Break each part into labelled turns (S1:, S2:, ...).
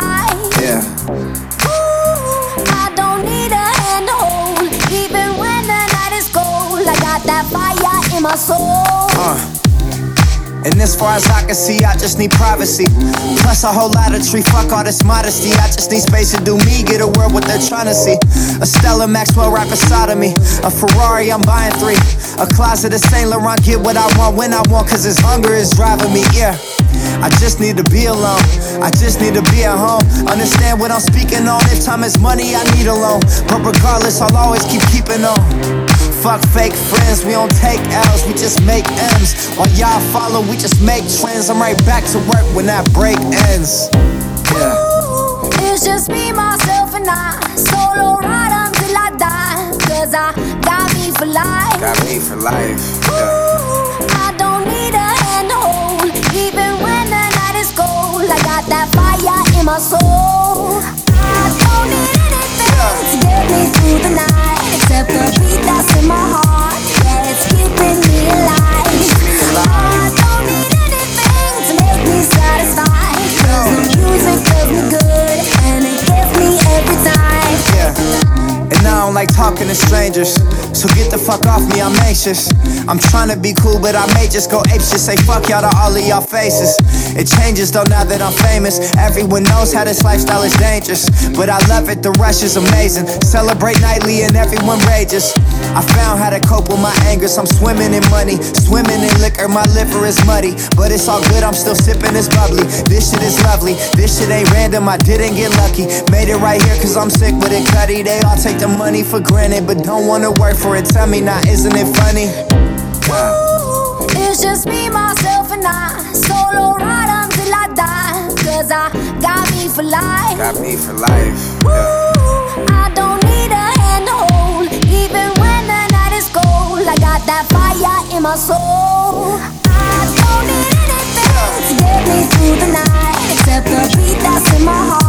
S1: life.
S2: Yeah.
S1: Ooh, I don't need a handhold. Even when the night is cold, I got that fire in my soul.
S2: Uh. And as far as I can see, I just need privacy. Plus a whole lot of tree, fuck all this modesty. I just need space to do me, get a world what they're trying to see. A Stella Maxwell right beside of me. A Ferrari, I'm buying three. A closet of Saint Laurent, get what I want when I want, cause this hunger is driving me, yeah. I just need to be alone. I just need to be at home. Understand what I'm speaking on. If time is money, I need a loan. But regardless, I'll always keep keeping on. Fuck fake friends, we don't take L's, we just make M's. While y'all follow, we just make trends. I'm right back to work when that break ends. Yeah.
S1: It's just me, myself, and I. Solo ride until I die. Cause I got me for life.
S2: Got me for life.
S1: Yeah. I don't need anything to get me through the night except the beat that's in my heart. Yeah, it's keeping me alive. I don't need anything to make me the music does me good and it me.
S2: Yeah. And I don't like talking to strangers. So get the fuck off me, I'm anxious. I'm trying to be cool, but I may just go ape shit. Say fuck y'all to all of y'all faces. It changes though now that I'm famous. Everyone knows how this lifestyle is dangerous. But I love it, the rush is amazing. Celebrate nightly and everyone rages. I found how to cope with my anger. So I'm swimming in money, swimming in liquor. My liver is muddy, but it's all good. I'm still sipping this bubbly. This shit is lovely. This shit ain't random. I didn't get lucky. Made it right here cause I'm sick with it, cutty. They all take the money for granted, but don't wanna work for it. Tell me now, isn't it funny?
S1: Ooh, it's just me, myself, and I. Solo ride until I die. Cause I got me for life.
S2: Got me for life.
S1: Ooh, I don't need a hand to hold. Even when the night is cold, I got that fire in my soul. I don't need anything to get me through the night. Except the beat that's in my heart.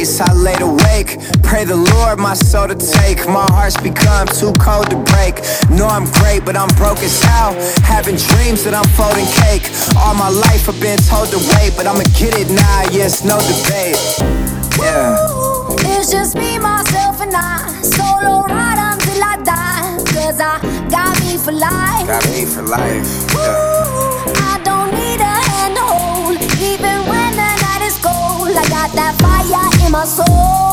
S2: Nights I laid awake. Pray the Lord my soul to take. My heart's become too cold to break. Know I'm great, but I'm broke as hell. Having dreams that I'm folding cake. All my life I've been told to wait, but I'ma get it now. Yes, no debate. Yeah.
S1: It's just me, myself, and I. Solo ride until I die. Cause I got me for life.
S2: Got me for life.
S1: passou.